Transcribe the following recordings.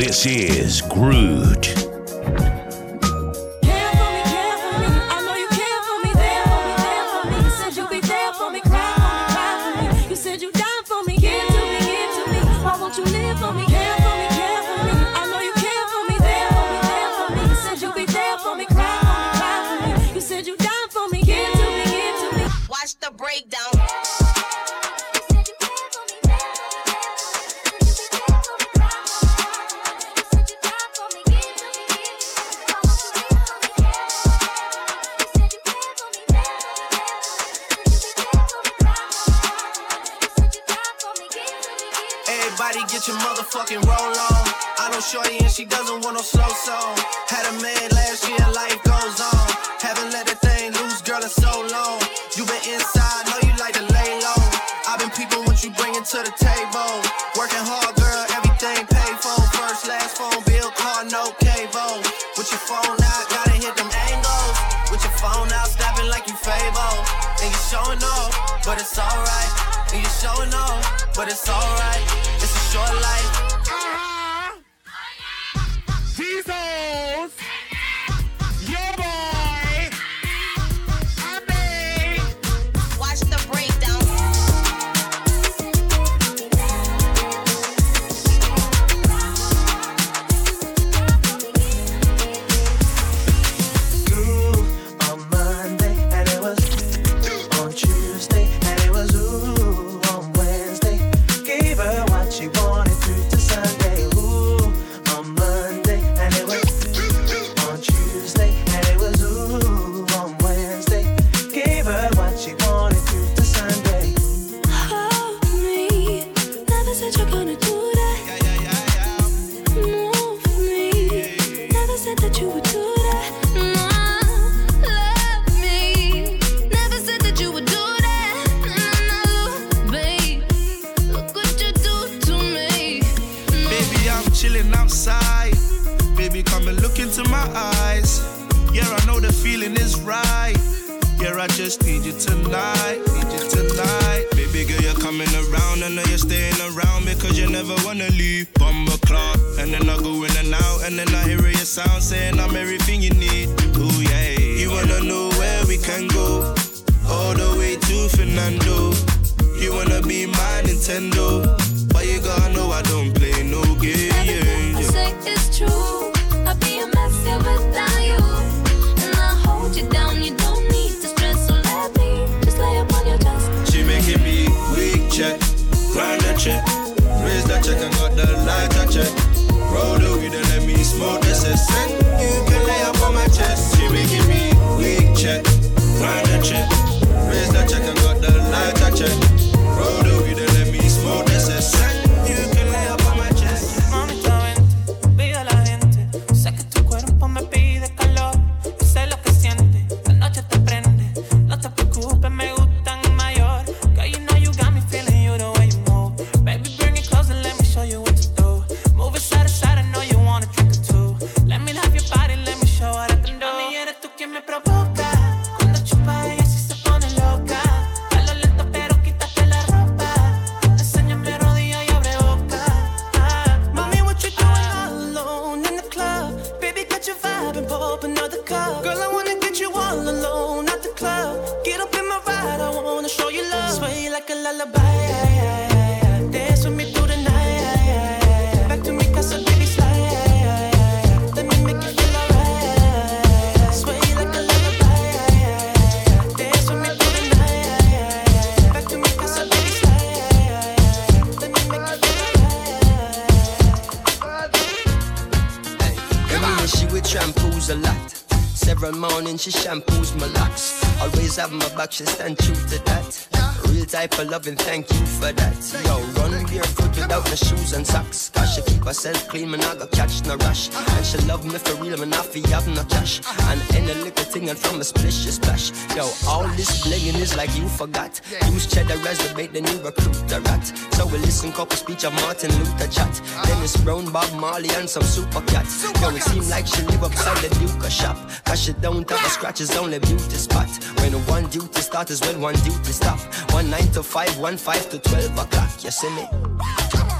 This is Groot. can go all the way to Fernando. You wanna be my Nintendo, but you gotta know I don't play no game. Everything I say is true. I'll be a mess here without you, and I hold you down. You don't need to stress, so let me just lay upon your chest. She making me weak check, check, raise that check, and got the lighter check. Roll the weed and let me smoke this essence. catch it. she shampoos my locks. Always have my back, she stand true to that. Real type of loving, thank you for that. Yo, run barefoot without my shoes and socks. I She keep herself clean, man, I got catch no rush. And she love me for real, man, I feel have no cash. And any little thing, and from a splish, to splash. Yo, all this blingin' is like you forgot. Use cheddar as the bait, then you recruit the rat. So we listen, couple speech of Martin Luther chat. Dennis Brown, Bob Marley, and some super cats. Yo, it seem like she live upside the Duke shop. Cause she don't have a scratch, it's only beauty spot. When one duty start is when one duty stop. One nine to five, one five to twelve o'clock. You see me?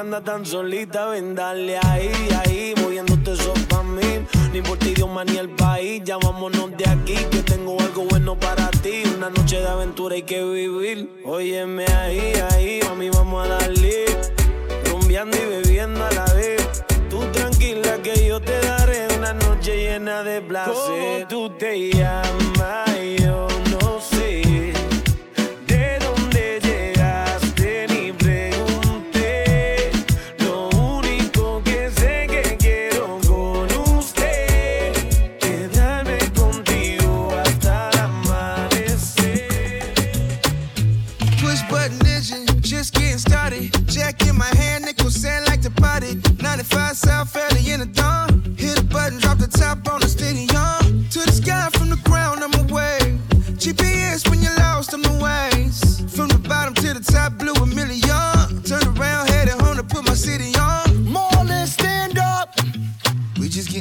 Anda tan solita. Ven, dale ahí, ahí, moviéndote eso pa' mí. Ni por ti, Dios, ni el país. Ya vámonos de aquí, que tengo algo bueno para ti. Una noche de aventura hay que vivir. Óyeme ahí, ahí, mami, vamos a darle. Rumbeando y bebiendo a la vez. Tú tranquila que yo te daré una noche llena de placer. ¿Cómo tú te llamas?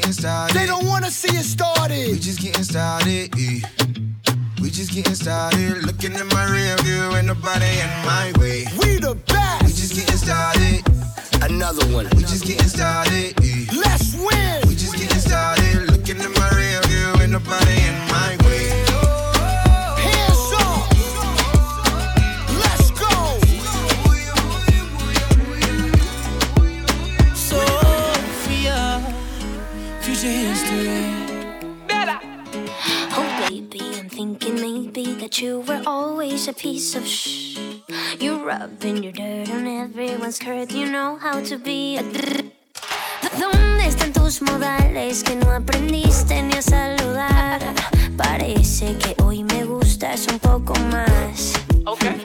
Getting started. They don't wanna see it started. We just getting started. eh. We just getting started. Looking in my rear view, ain't nobody in my way. We the best. We just getting started. Another one. We just getting started. eh. Let's win. Always a piece of shh. You're rubbing your dirt on everyone's skirt. You know how to be a. ¿Dónde están tus modales que no aprendiste ni a saludar? Parece que hoy me gustas un poco más. Hola,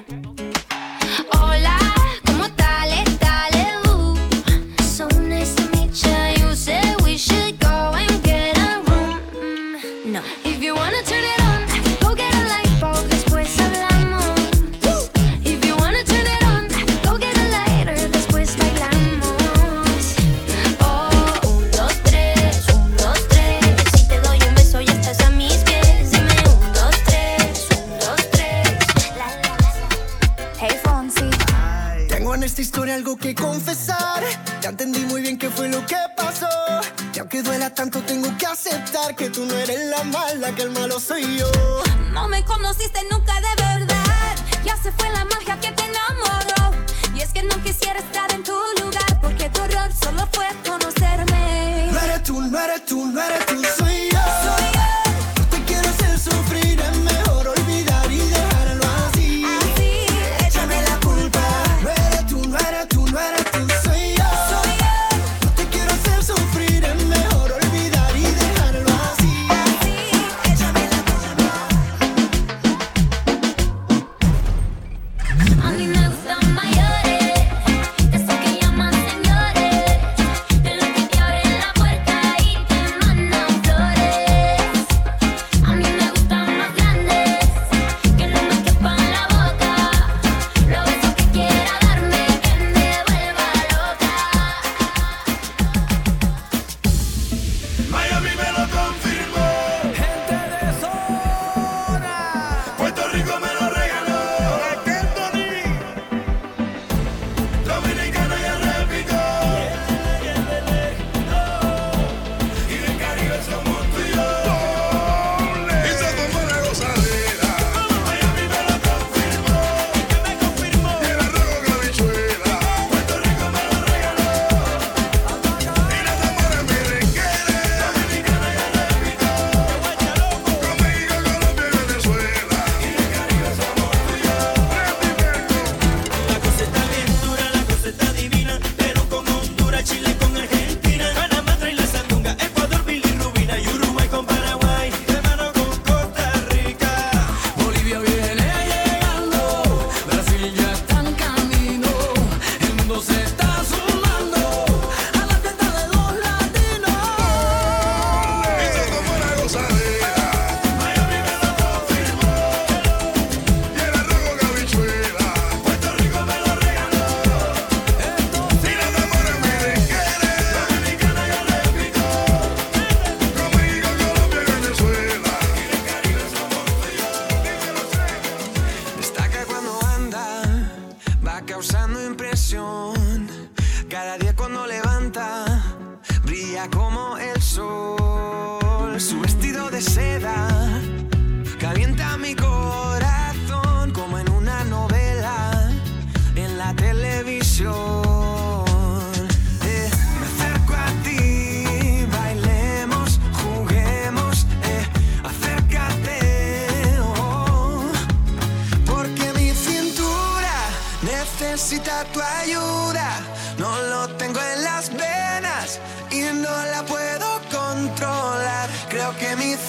algo que confesar. Ya entendí muy bien qué fue lo que pasó. Y aunque duela tanto, tengo que aceptar que tú no eres la mala, que el malo soy yo. No me conociste nunca de verdad. Ya se fue la magia que te enamoró. Y es que no quisiera estar en tu lugar. Porque tu error solo fue conocerme. No eres tú, no eres tú, no eres tú, soy yo.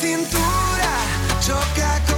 cintura choca con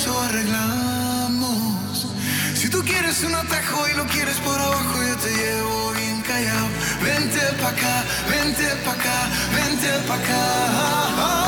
eso arreglamos. Si tú quieres un atajo y lo quieres por abajo, yo te llevo bien callado. Vente pa' acá, vente pa' acá, vente pa' acá.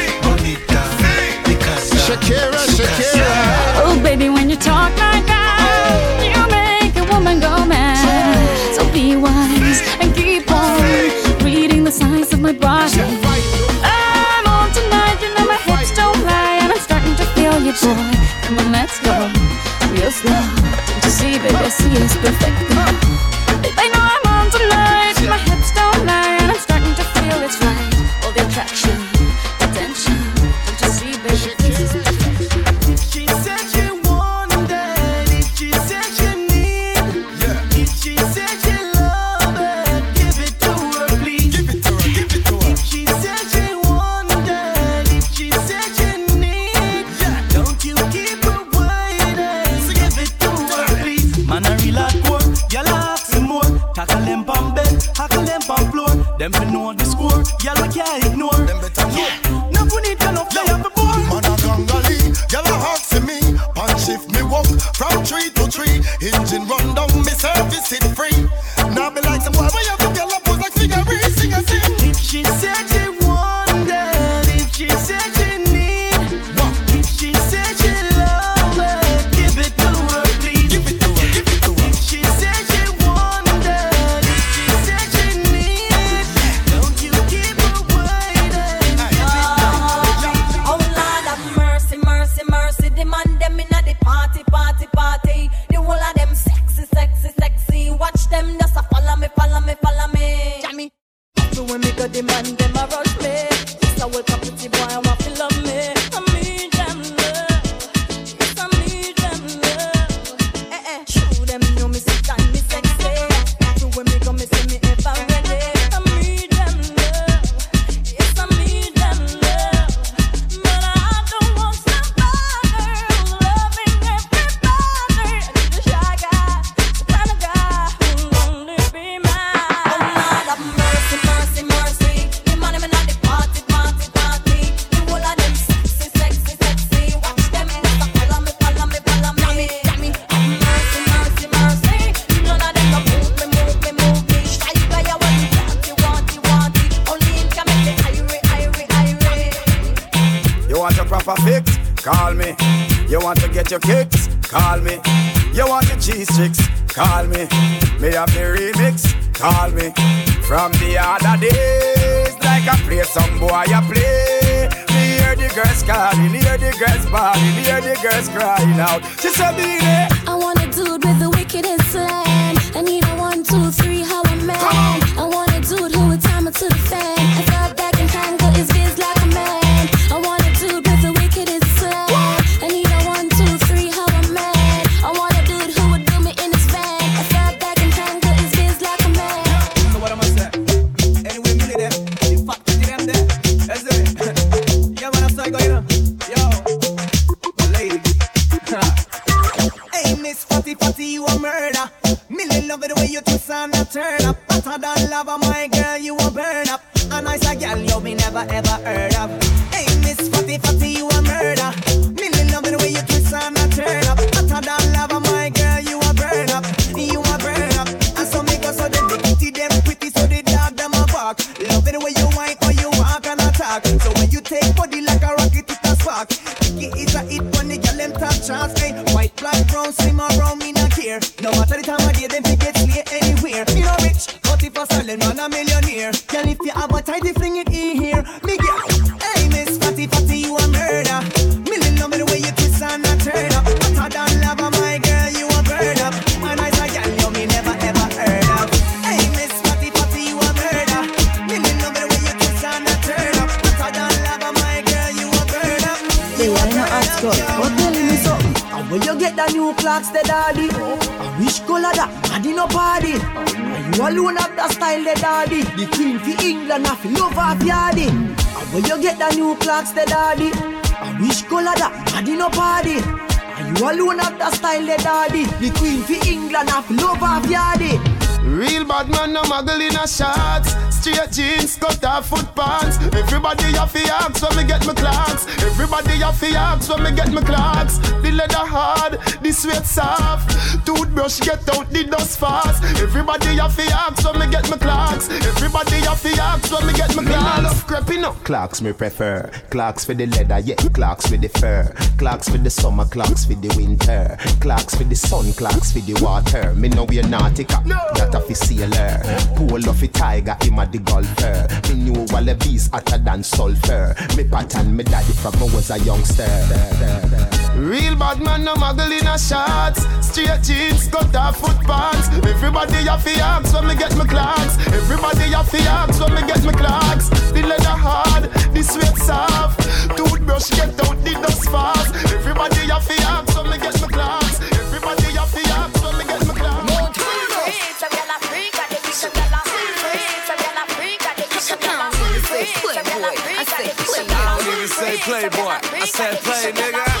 it, boy. Come on, let's go. Real slow. Don't you see, baby? I see it's perfect. Tackle them on bed, tackle them on floor. Them fi know the score. y'all can't your kicks? Call me. You want your cheese sticks? Call me. May have the remix? Call me. From the other days, like I play some boy, I play. Me hear the girls calling, hear the girls bawling, hear the girls crying out. She said. I want a dude with the wickedest slang. Clocks, the daddy. I wish color that, body no party. And you alone have the style, the daddy. The queen for England, feel love off yardy. Real bad man, no muggle in a shots. Straight jeans, cut off foot pants. Everybody have to ask when me get my Clarks. Everybody have to ask when me get my Clarks. The leather hard, the sweat soft. Toothbrush get out the dust fast. Everybody have to ask when me get my Clarks. Everybody have to ask when me get my Clarks. Me love creeping up. Clarks me prefer. Clarks for the leather, yeah. Clarks for the fur. Clarks for the summer, Clarks for the winter. Clarks for the sun, Clarks for the water. Me know we're nautica. That a fi sailor. Pull off a tiger, him a the golfer. Me knew Wallabees hotter than sulfur. Me pattern me daddy from I was a youngster. Real bad man, no muggle in a shots. Straight jeans, cut off foot. Everybody have to ask when me get my Clarks. Everybody have to ask when me get my Clarks. The leather hard, the sweat soft. Toothbrush get out the dust fast. Everybody have to ask when me get my Clarks. Everybody have ask when me get my Clarks. I don't even say playboy. I said play, nigga.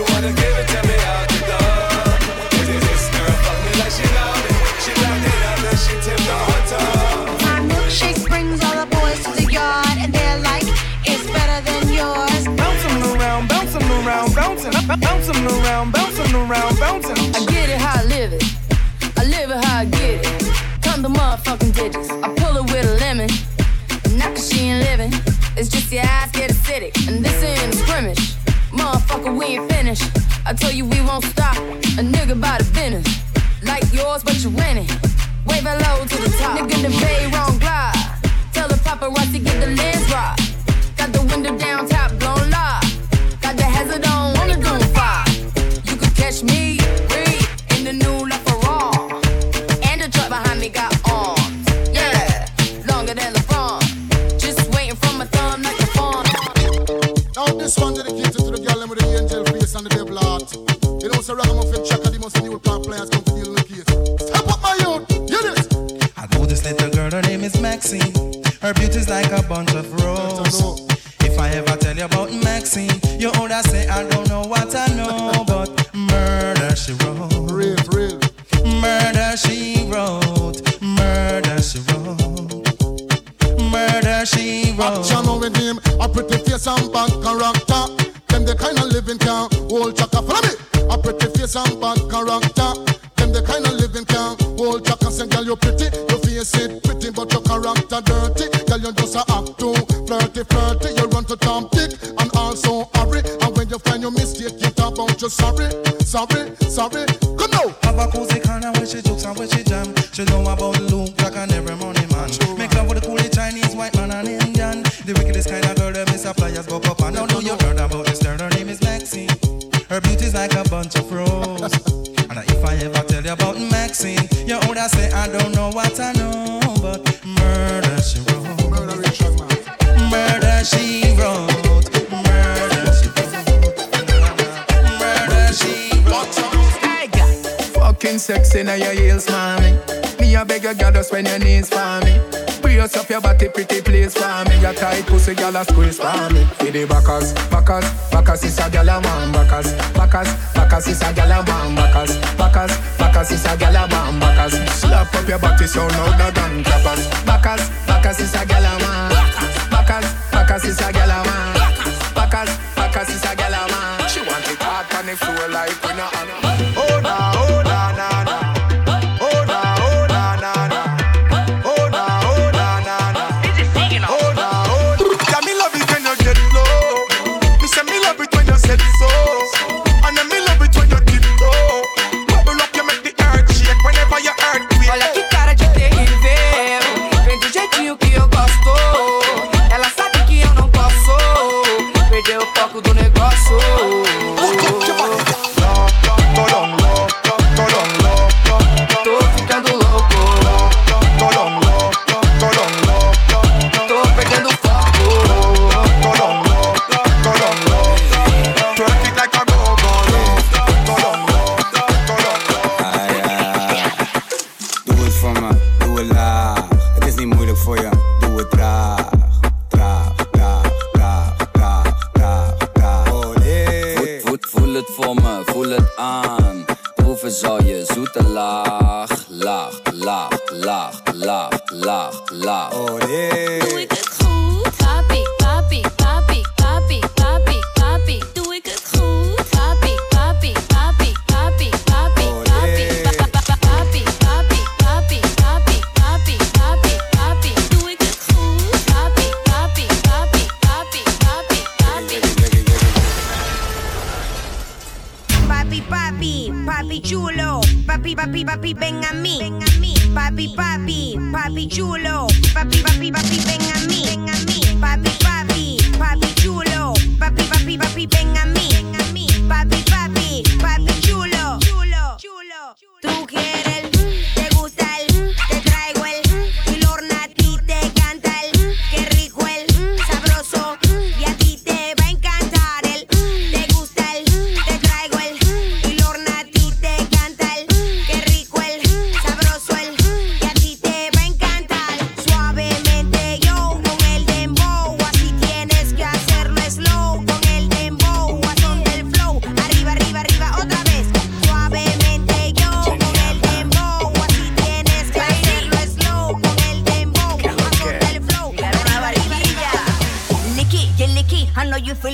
own it. She wanna give it to me out the door. This girl fuck me like she know it. She locked it up and she tipped on her toe. My milkshake brings all the boys to the yard, and they're like, it's better than yours. Bouncing around, bouncing around, bouncing, bouncing around, bouncing around, bouncing. I get it how I live it. I live it how I get it. Come the motherfucking digits. I pull it with a lemon. Not cause she ain't living. It's just your eyes get acidic. And this ain't a scrimmage. Motherfucker, we ain't finished. I tell you we won't stop. A nigga by the business. Like yours, but you rent it. Wave low to the top. Nigga, the bay wrong glide. Tell the paparazzi get the lens right. Got the window down, top blown live. Got the hazard on, wanna do fire. You could catch me, like a bun. I beg your girl, just when your knees for me. Brace up your body, pretty please for me. Your tight pussy, girl, a squeeze for me. Feel the backers, backers, backers is a girl a man. Backers, backers, backers is a girl a man. Backers, backers, backers is a girl a man. Backers, slap up your body, so louder than clappers. Backers, backers is a girl a man. Backers, backers is a girl a man. Backers, backers is a girl a man. She want it hot on the floor like we not. voel het aan. Proeven zal je zoete laag, Lach, lach, lach, lach, laag, laag. Oh yeah.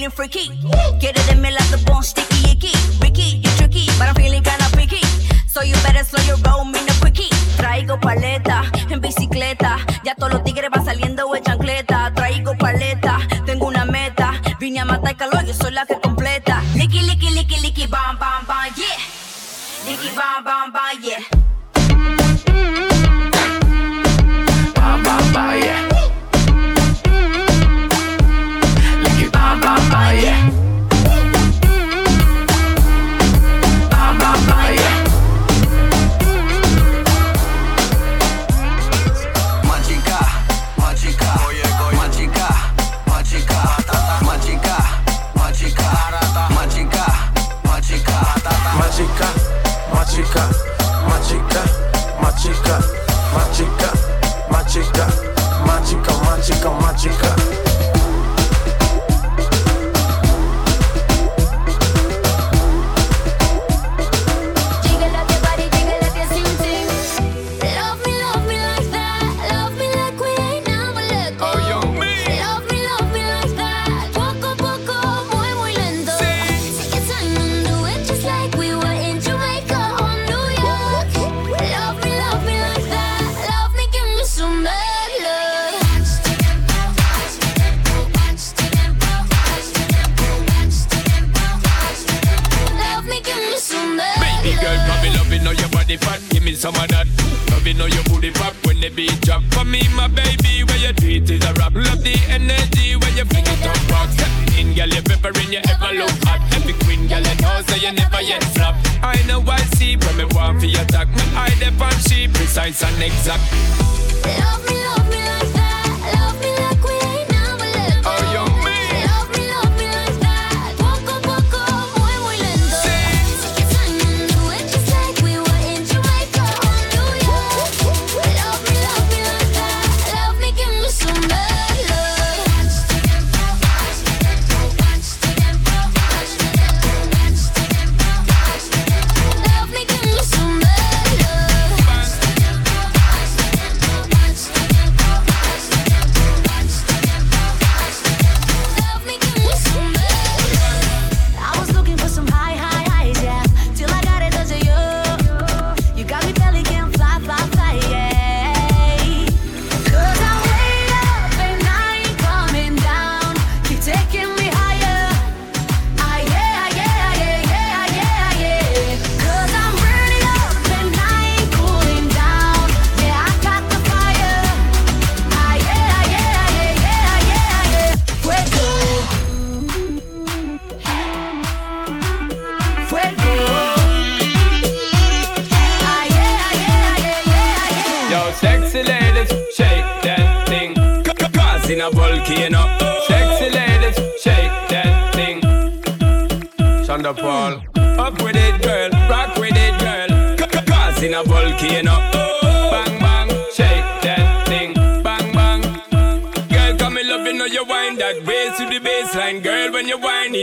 feeling freaky. Quiere darme like the bone sticky icky. Ricky, you tricky, but I'm feeling kinda picky. So you better slow your roll, me no quickie. Traigo paleta en bicicleta. Ya todos los tigres van saliendo de chancleta. Traigo paleta, tengo una meta. Vine a matar calor, yo soy la que completa. Licky, licky, licky, licky, bam, bam, bam, yeah. Licky, bam, bam, bam, yeah.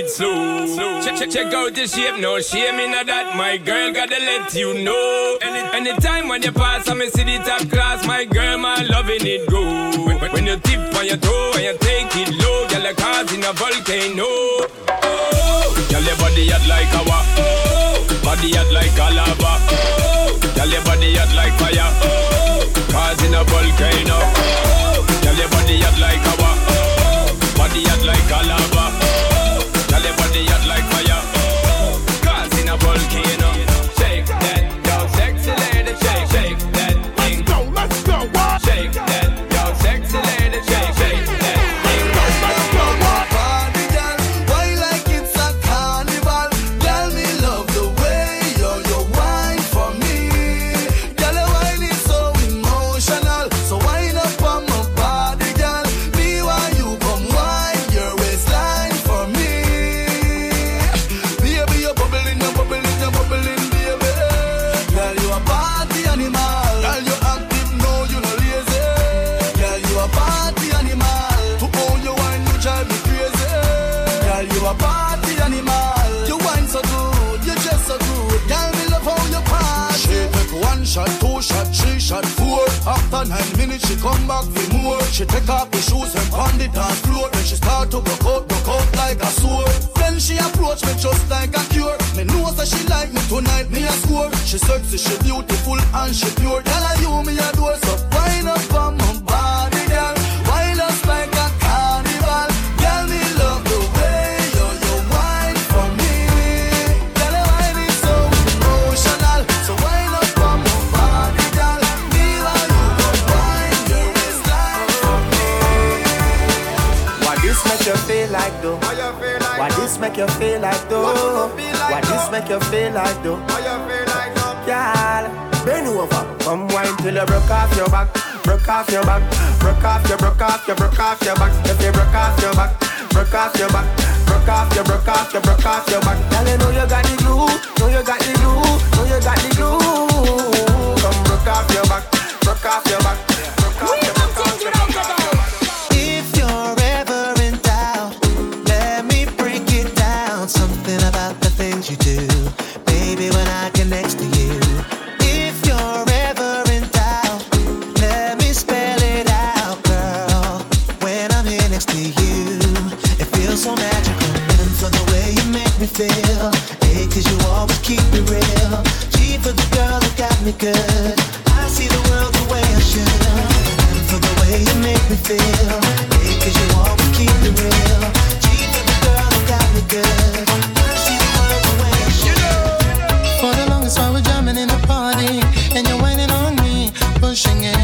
it slow. Check, check, check out the shape, no shame in that. My girl gotta let you know. Any, anytime when you pass, I me see the top class. My girl, my loving it go. When, when you tip on your toe and you take it low, girl, like cars in a volcano. Oh, girl, your body hot like a wa. Oh, body hot like a lava. Oh, girl, your body hot like fire. Oh, cars in a volcano. you feel like though? What this make you feel like though? Why you feel like though? Girl, bend over, come wine till you broke off your back, broke off your back, broke off your, broke off your, broke off your back. If you broke off your back, broke off your back, broke off your, broke off your, broke off your back. Girl, you know you got the glue, know you got the glue, know you got the glue. Come broke off your back, broke off your back, broke off your back. singing.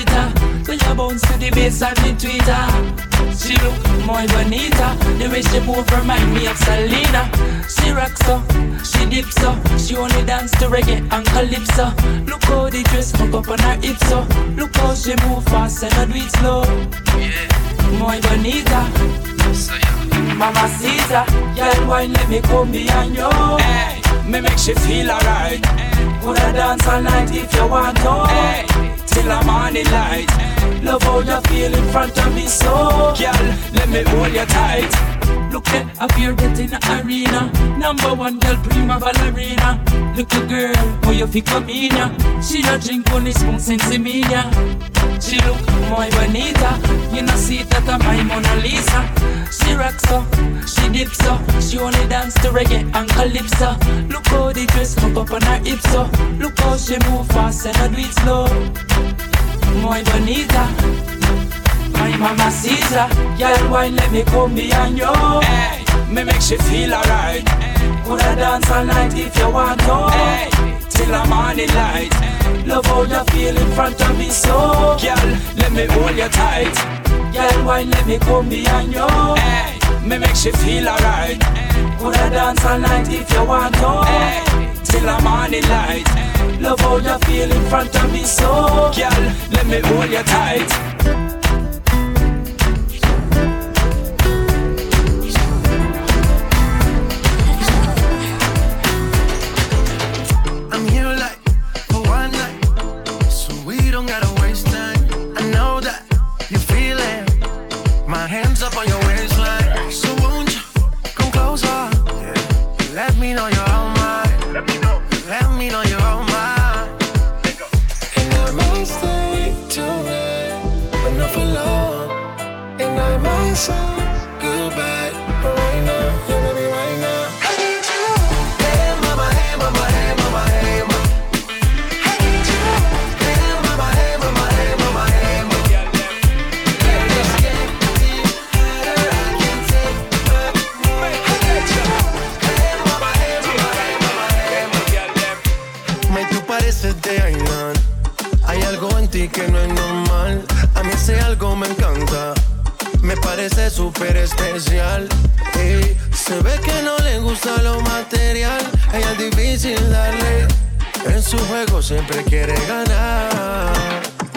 Senorita. So you bounce to the bass and the tweeter. She look more bonita. The way she move remind me of Selena. She rocks so, she dips so. She only dance to reggae and calypso. Look how the dress hook up on her hips so. Look how she move fast and I do it slow. Yeah, more bonita. Mama Caesar, girl, wine let me come behind you. Hey, me make she feel alright. Woulda dance all night if you want to. Hey, till the morning light. Love how you feel in front of me, so girl, let me hold you tight. Look at up here getting the arena. Number one girl, prima ballerina. Look, Little girl, how you feel come in ya? She don't drink only spoon since me. She look more bonita. You know see that I'm my Mona Lisa. She rocks so, she dips so. She only dance to reggae and calypso. Look how the dress hook up on her hips so. Look how she move fast and I do it slow. Muy bonita. My mama Caesar, girl, wine let me come behind you. Hey, me make she feel alright. Coulda dance all night if you want to. Hey, till the morning light. Love how you feel in front of me, so girl, let me hold you tight. Girl, wine let me come behind you. Hey, me make she feel alright. Coulda dance all night if you want to. Hey, till I'm on the light. Love how you feel in front of me, so girl, let me hold you tight. Quiere ganar.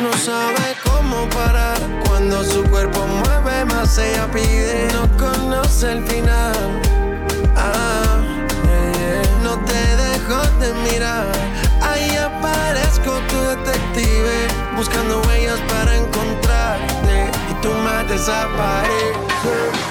No sabe cómo parar. Cuando su cuerpo mueve más, ella pide. No conoce el final. Ah, no te dejo de mirar. Ahí aparezco tu detective. Buscando huellas para encontrarte. Y tú más desapareces.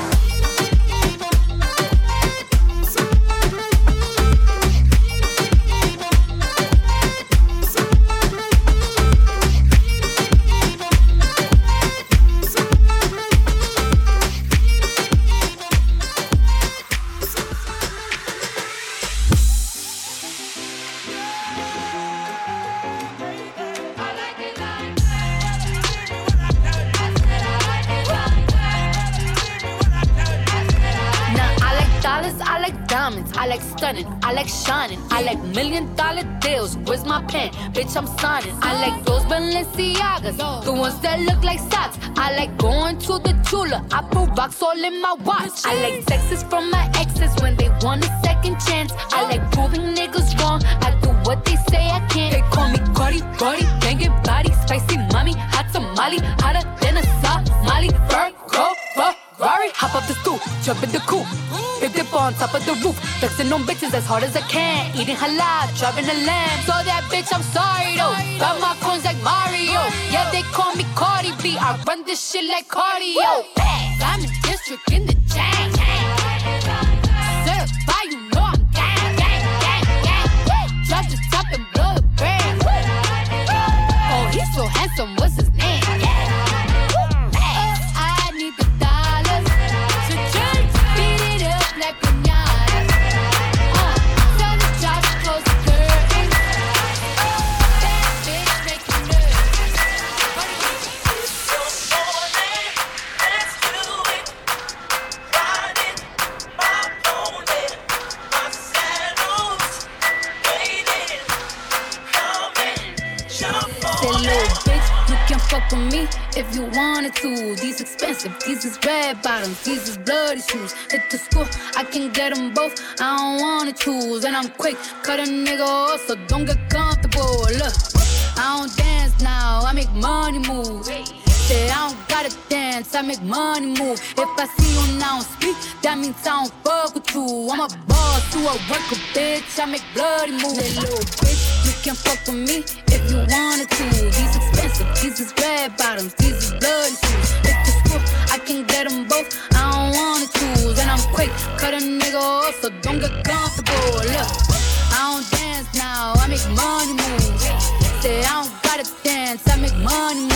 My pen? Bitch, I'm signing. I like those Balenciagas, the ones that look like socks. I like going to the Tula, I put rocks all in my watch. I like texts from my exes when they want a second chance. I like proving niggas wrong. I do what they say I can't. They call me Cardi, Cardi, hop up the stoop, jump in the coupe. Big dip on top of the roof, flexing on bitches as hard as I can. Eating halal, driving a lamb. So that bitch, I'm sorry though. Got my coins like Mario. Yeah, they call me Cardi B. I run this shit like cardio. I'm in district in the chain. Certified, you know I'm gang, gang, gang, gang. Drop the top and blow the brand. Oh, he's so handsome, what's wanted to. These expensive, these is red bottoms, these is bloody shoes. Hit the school, I can get them both. I don't wanna choose, and I'm quick, cut a nigga off, so don't get comfortable. Look, I don't dance now, I make money move. Say I don't gotta dance, I make money move. If I see you now speak, that means I don't fuck with you. I'm a boss, you a worker, bitch. I make bloody moves. Little bitch, you can fuck with me if you wanted to. These expensive, these is red bottoms, these is bloody shoes. If the school, I can get them both. I don't wanna choose, and I'm quick, cut a nigga off, so don't get comfortable. Look, I don't dance now, I make money move. Say I don't gotta dance, I make money move.